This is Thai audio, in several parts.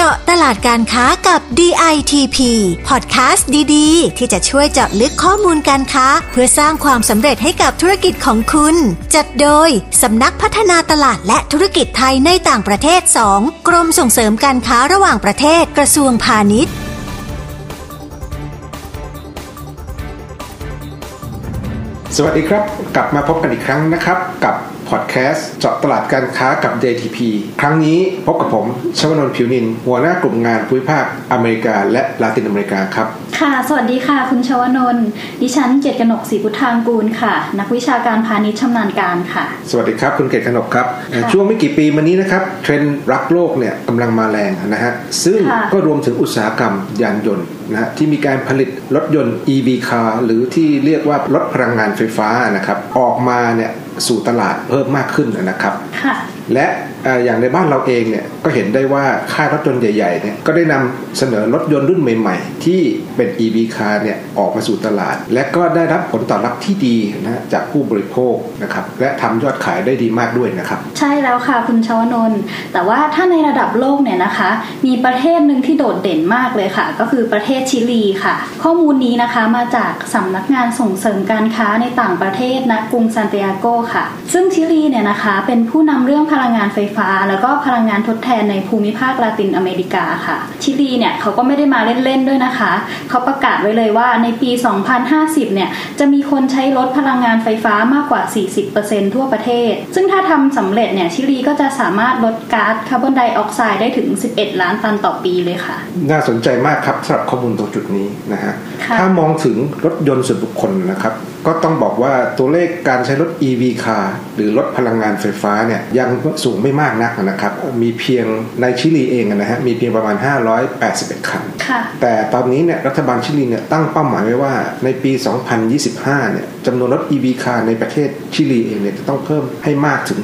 เจาะตลาดการค้ากับ DITP พอดแคสต์ดีๆ ที่จะช่วยเจาะลึกข้อมูลการค้า เพื่อสร้างความสำเร็จให้กับธุรกิจของคุณ จัดโดยสำนักพัฒนาตลาดและธุรกิจไทยในต่างประเทศ 2 กรมส่งเสริมการค้าระหว่างประเทศกระทรวงพาณิชย์สวัสดีครับ กลับมาพบกันอีกครั้งนะครับกับ พอดแคสต์เจาะตลาดการค้ากับ JTP ครั้งนี้พบกับผมชวนนท์ผิวนิน หัวหน้ากลุ่มงานภูมิภาคอเมริกา และลาตินอเมริกาครับ ค่ะ สวัสดีค่ะ คุณชวนนท์ดิฉันเจตกนกศรีพุทธางกูลค่ะ นักวิชาการพาณิชย์ชำนาญการค่ะ สวัสดีครับ คุณเกศขนกครับ ช่วงไม่กี่ปีมานี้นะครับเทรนด์รักโลกเนี่ยกำลังมาแรงนะฮะซึ่งค่ะก็รวมถึงอุตสาหกรรมยานยนต์นะฮะที่มีการผลิตรถยนต์ EV car หรือที่เรียกว่ารถพลังงานไฟฟ้านะครับออกมาเนี่ย สู่ตลาดเพิ่มมากขึ้นนะครับค่ะ และอย่างในบ้านเราเองเนี่ยก็เห็นได้ว่าค่ายรถยนต์ใหญ่ๆเนี่ยก็ได้นำเสนอรถยนต์รุ่นใหม่ ๆ ที่เป็น EV car เนี่ยออกมาสู่ตลาด และก็ได้รับผลตอบรับที่ดีนะจากผู้บริโภคนะครับและทำยอดขายได้ดีมากด้วยนะครับใช่แล้วค่ะคุณชวนนท์แต่ว่าถ้าในระดับโลกเนี่ยนะคะ มีประเทศหนึ่งที่โดดเด่นมากเลยค่ะ ก็คือประเทศชิลีค่ะ ข้อมูลนี้นะคะมาจากสำนักงานส่งเสริมการค้าในต่างประเทศนะกรุงซานติอาโกค่ะ ซึ่งชิลีเนี่ยนะคะเป็นผู้นำเรื่องพลังงานไฟฟ้า แล้วก็พลังงานทดแทนในภูมิภาคลาตินอเมริกาค่ะ ชิลีเนี่ยเขาก็ไม่ได้มาเล่นๆด้วยนะคะ เขาประกาศไว้เลยว่าในปี 2050 เนี่ยจะมีคนใช้รถพลังงานไฟฟ้ามากกว่า 40%ทั่วประเทศ ซึ่งถ้าทำสำเร็จเนี่ยชิลีก็จะสามารถลดก๊าซคาร์บอนไดออกไซด์ได้ถึง 11 ล้านตันต่อปีเลยค่ะ น่าสนใจมากครับสำหรับข้อมูลตรงจุดนี้นะฮะค่ะ ถ้ามองถึงรถยนต์ส่วนบุคคลนะครับ ก็ต้องบอกว่าตัวเลขการใช้รถ EV car หรือรถพลังงานไฟฟ้าเนี่ยยังสูงไม่มากนักนะครับ มีเพียงในชิลีเองนะฮะมีเพียงประมาณ 581 คันค่ะแต่แต่ตอนนี้เนี่ยรัฐบาลชิลีเนี่ยตั้งเป้าหมายไว้ว่าในปี 2025 เนี่ยจำนวนรถ EV car ในประเทศชิลีเองเนี่ยจะต้องเพิ่มให้มากถึง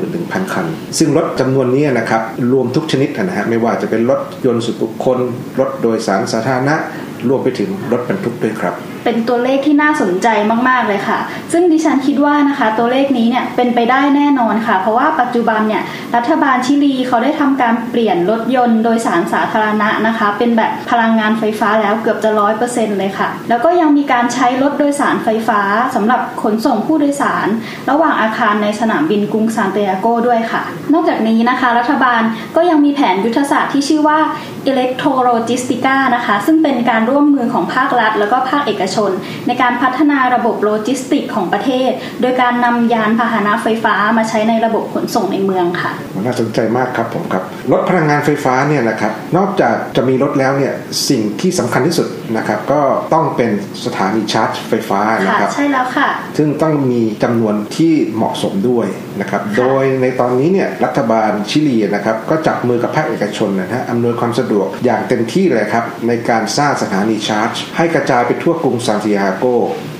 81,000 คัน ซึ่งรถจำนวนนี้นะครับรวมทุกชนิดนะฮะไม่ว่าจะเป็นรถยนต์ส่วนบุคคลรถโดยสารสาธารณะ รวมไปถึงรถบรรทุกด้วยครับ เป็นตัวเลขที่น่าสนใจมาก ๆ เลยค่ะ ซึ่งดิฉันคิดว่านะคะตัวเลขนี้เนี่ยเป็นไปได้แน่นอนค่ะ เพราะว่าปัจจุบันเนี่ยรัฐบาลชิลีเขาได้ทำการเปลี่ยนรถยนต์โดยสารสาธารณะนะคะ เป็นแบบพลังงานไฟฟ้าแล้วเกือบจะร้อยเปอร์เซ็นต์เลยค่ะ แล้วก็ยังมีการใช้รถโดยสารไฟฟ้าสำหรับขนส่งผู้โดยสาร ระหว่างอาคารในสนามบินกรุงซานเตียโกด้วยค่ะ นอกจากนี้นะคะ รัฐบาลก็ยังมีแผนยุทธศาสตร์ที่ชื่อว่า Electrologística นะคะ ซึ่งเป็นการร่วมมือของภาครัฐ แล้วก็ภาคเอกชน ในการพัฒนาระบบโลจิสติกของประเทศ โดยการนำยานพาหนะไฟฟ้ามาใช้ในระบบขนส่งในเมืองค่ะน่าสนใจมากครับผมครับรถพลังงานไฟฟ้าเนี่ยนะครับนอกจากจะมีรถแล้วเนี่ยสิ่งที่สำคัญที่สุดนะครับก็ต้องเป็นสถานีชาร์จไฟฟ้านะค่ะครับใช่แล้วค่ะ ซึ่งต้องมีจำนวนที่เหมาะสมด้วยนะครับโดยในตอนนี้เนี่ยรัฐบาลชิลีนะครับก็จับมือกับภาคเอกชนนะฮะอำนวยความสะดวกอย่างเต็มที่เลยครับในการสร้างสถานีชาร์จ ให้กระจายไปทั่วกรุงซา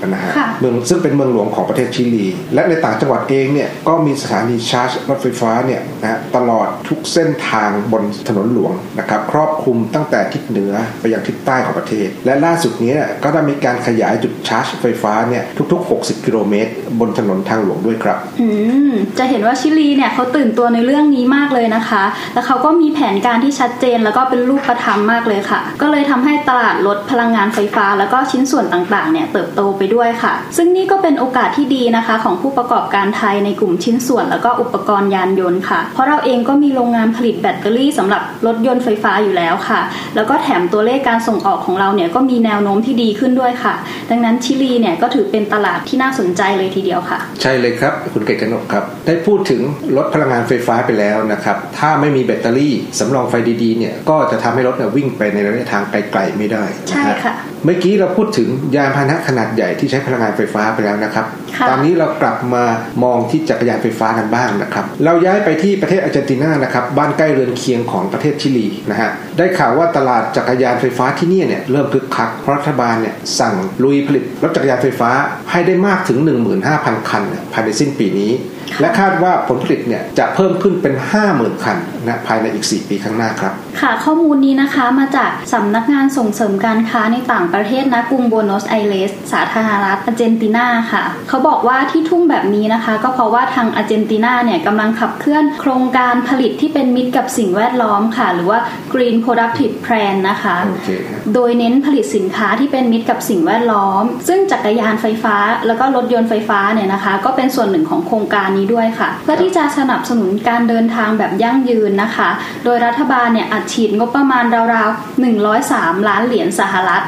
นติอาโกนะฮะค่ะเมืองซึ่งเป็นเมืองหลวงของประเทศชิลี และในต่างจังหวัดเองเนี่ยก็มีสถานีชาร์จรถไฟฟ้าเนี่ยนะฮะตลอดทุกเส้นทางบนถนนหลวงนะครับครอบคลุมตั้งแต่ทิศเหนือไปยังทิศใต้ของประเทศ และล่าสุดนี้เนี่ยก็ได้มีการขยายจุดชาร์จไฟฟ้าเนี่ยทุก ๆ 60 กิโลเมตร บนถนนทางหลวงด้วยครับอืมจะเห็นว่าชิลีเนี่ยเขาตื่นตัวในเรื่องนี้มากเลยนะคะ แล้วเขาก็มีแผนการที่ชัดเจนแล้วก็เป็นรูปธรรมมากเลยค่ะ ก็เลยทำให้ตลาดรถพลังงานไฟฟ้า แล้วก็ชิ้นส่วนต่างๆเนี่ยเติบโตไปด้วยค่ะ ซึ่งนี่ก็เป็นโอกาสที่ดีนะคะ ของผู้ประกอบการไทยในกลุ่มชิ้นส่วน แล้วก็อุปกรณ์ยานยนต์ค่ะ เพราะเราเองก็มีโรงงานผลิตแบตเตอรี่สำหรับรถยนต์ไฟฟ้าอยู่แล้วค่ะ แล้วก็แถมตัวเลขการส่งออกของเราเนี่ยก็มีแนวโน้มที่ดีขึ้นด้วยค่ะ ดังนั้นชิลีเนี่ยก็ถือเป็นตลาดที่น่าสนใจเลยทีเดียวค่ะ ใช่เลยครับ คุณเกศกนกครับ ได้พูดถึงรถพลังงานไฟฟ้าไปแล้วนะครับถ้าไม่มีแบตเตอรี่สำรองไฟดีๆเนี่ยก็จะทำให้รถเนี่ยวิ่งไปในระยะทางไกลๆไม่ได้นะใช่ฮะค่ะเมื่อกี้เราพูดถึงยานพาหนะขนาดใหญ่ที่ใช้พลังงานไฟฟ้าไปแล้วนะครับค่ะตอนนี้เรากลับมามองที่จักรยานไฟฟ้ากันบ้างนะครับ เราย้ายไปที่ประเทศอาร์เจนตินานะครับ บ้านใกล้เรือนเคียงของประเทศชิลีนะฮะ ได้ข่าวว่าตลาดจักรยานไฟฟ้าที่เนี่ยเนี่ยเริ่มคึกคัก เพราะรัฐบาลเนี่ยสั่งลุยผลิตรถจักรยานไฟฟ้าให้ได้มากถึง 15,000 คันเนี่ยภายในสิ้นปีนี้และคาดว่าผลผลิตเนี่ยจะเพิ่มขึ้นเป็น 50,000 คันนะภายในอีก 4 ปีข้างหน้าครับ ค่ะข้อมูลนี้นะคะมาจากสำนักงานส่งเสริมการค้าในต่างประเทศนะกรุงโบนอสไอเรสสาธารรัฐอาร์เจนตินาค่ะ เขาบอกว่าที่ทุ่งแบบนี้นะคะ ก็เพราะว่าทางอาร์เจนตินาเนี่ยกำลังขับเคลื่อนโครงการผลิตที่เป็นมิตรกับสิ่งแวดล้อมค่ะ หรือว่า Green Productive Plan นะคะโอเคครับโดยเน้นผลิตสินค้าที่เป็นมิตรกับสิ่งแวดล้อม ซึ่งจักรยานไฟฟ้า แล้วก็รถยนต์ไฟฟ้าเนี่ยนะคะ ก็เป็นส่วนหนึ่งของโครงการนี้ด้วยค่ะ เพื่อที่จะสนับสนุนการเดินทางแบบยั่งยืนนะคะ โดยรัฐบาลเนี่ยอัดฉีดงบประมาณราวๆ103 ล้านเหรียญสหรัฐ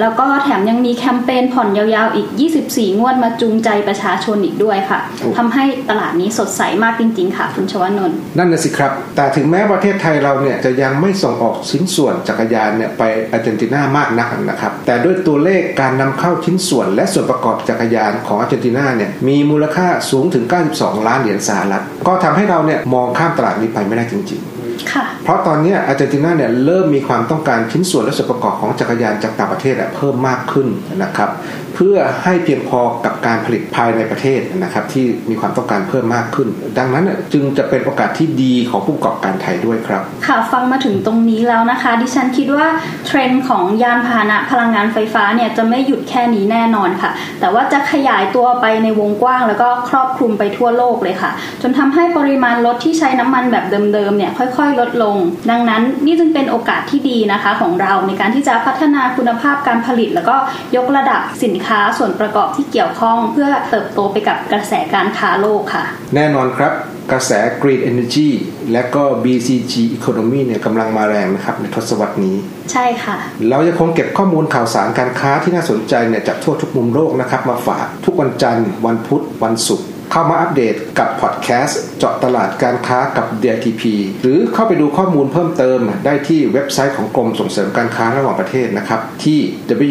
แล้วก็แถมยังมีแคมเปญผ่อนยาวๆอีก 24 งวดมาจูงใจประชาชนอีกด้วยค่ะโอ้ทำให้ตลาดนี้สดใสมากจริง ๆ ค่ะ คุณชวนนท์นั่นนะสิครับ แต่ถึงแม้ประเทศไทยเราเนี่ยจะยังไม่ส่งออกชิ้นส่วนจักรยานเนี่ยไปอาร์เจนตินามากนักนะครับ แต่ด้วยตัวเลขการนำเข้าชิ้นส่วน และส่วนประกอบจักรยานของอาร์เจนตินาเนี่ยมีมูลค่าสูงถึง 92 ล้านเหรียญสหรัฐก็ทำให้เราเนี่ยมองข้ามตลาดนี้ไปไม่ได้จริงๆค่ะเพราะตอนเนี้ยอาร์เจนตินาเนี่ยเริ่มมีความต้องการชิ้นส่วนและส่วนประกอบของจักรยานจากต่างประเทศอะเพิ่มมากขึ้นนะครับ เพื่อให้เพียงพอกับการผลิตภายในประเทศนะครับ ที่มีความต้องการเพิ่มมากขึ้น ดังนั้นจึงจะเป็นโอกาสที่ดีของผู้ประกอบการไทยด้วยครับ ค่ะฟังมาถึงตรงนี้แล้วนะคะ ดิฉันคิดว่าเทรนด์ของยานพาหนะพลังงานไฟฟ้าเนี่ยจะไม่หยุดแค่นี้แน่นอนค่ะ แต่ว่าจะขยายตัวไปในวงกว้าง แล้วก็ครอบคลุมไปทั่วโลกเลยค่ะ จนทำให้ปริมาณรถที่ใช้น้ำมันแบบเดิมๆเนี่ยค่อยๆ ลดลง ดังนั้นนี่จึงเป็นโอกาสที่ดีนะคะของเราในการที่จะพัฒนาคุณภาพการผลิต แล้วก็ยกระดับสินค้าส่วนประกอบที่เกี่ยวข้องเพื่อเติบโตไปกับกระแสการค้าโลกค่ะ แน่นอนครับกระแส Green Energy และก็ BCG Economy เนี่ยกำลังมาแรงนะครับในทศวรรษนี้ ใช่ค่ะ เราจะคงเก็บข้อมูลข่าวสารการค้าที่น่าสนใจเนี่ยจากทั่วทุกมุมโลกนะครับมาฝากทุกวันจันทร์ วันพุธ วันศุกร์ เข้ามาอัปเดตกับพอดแคสต์เจาะตลาดการค้ากับ DITP หรือเข้าไปดูข้อมูลเพิ่มเติมได้ที่เว็บไซต์ของกรมส่งเสริมการค้าระหว่างประเทศนะครับ ที่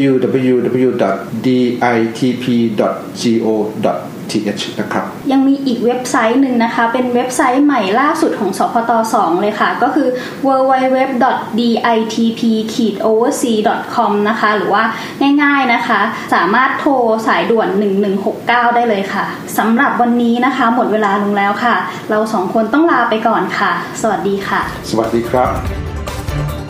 www.ditp.go www.ditp.go.th นะครับ ยังมีอีกเว็บไซต์หนึ่งนะคะ เป็นเว็บไซต์ใหม่ล่าสุดของสพต2เลยค่ะ ก็คือ www.ditp-oversea.com นะคะ หรือว่าง่ายๆนะคะ สามารถโทรสายด่วน 1169 ได้เลยค่ะสำหรับวันนี้นะคะ หมดเวลาลงแล้วค่ะ เราสองคนต้องลาไปก่อนค่ะ สวัสดีค่ะ สวัสดีครับ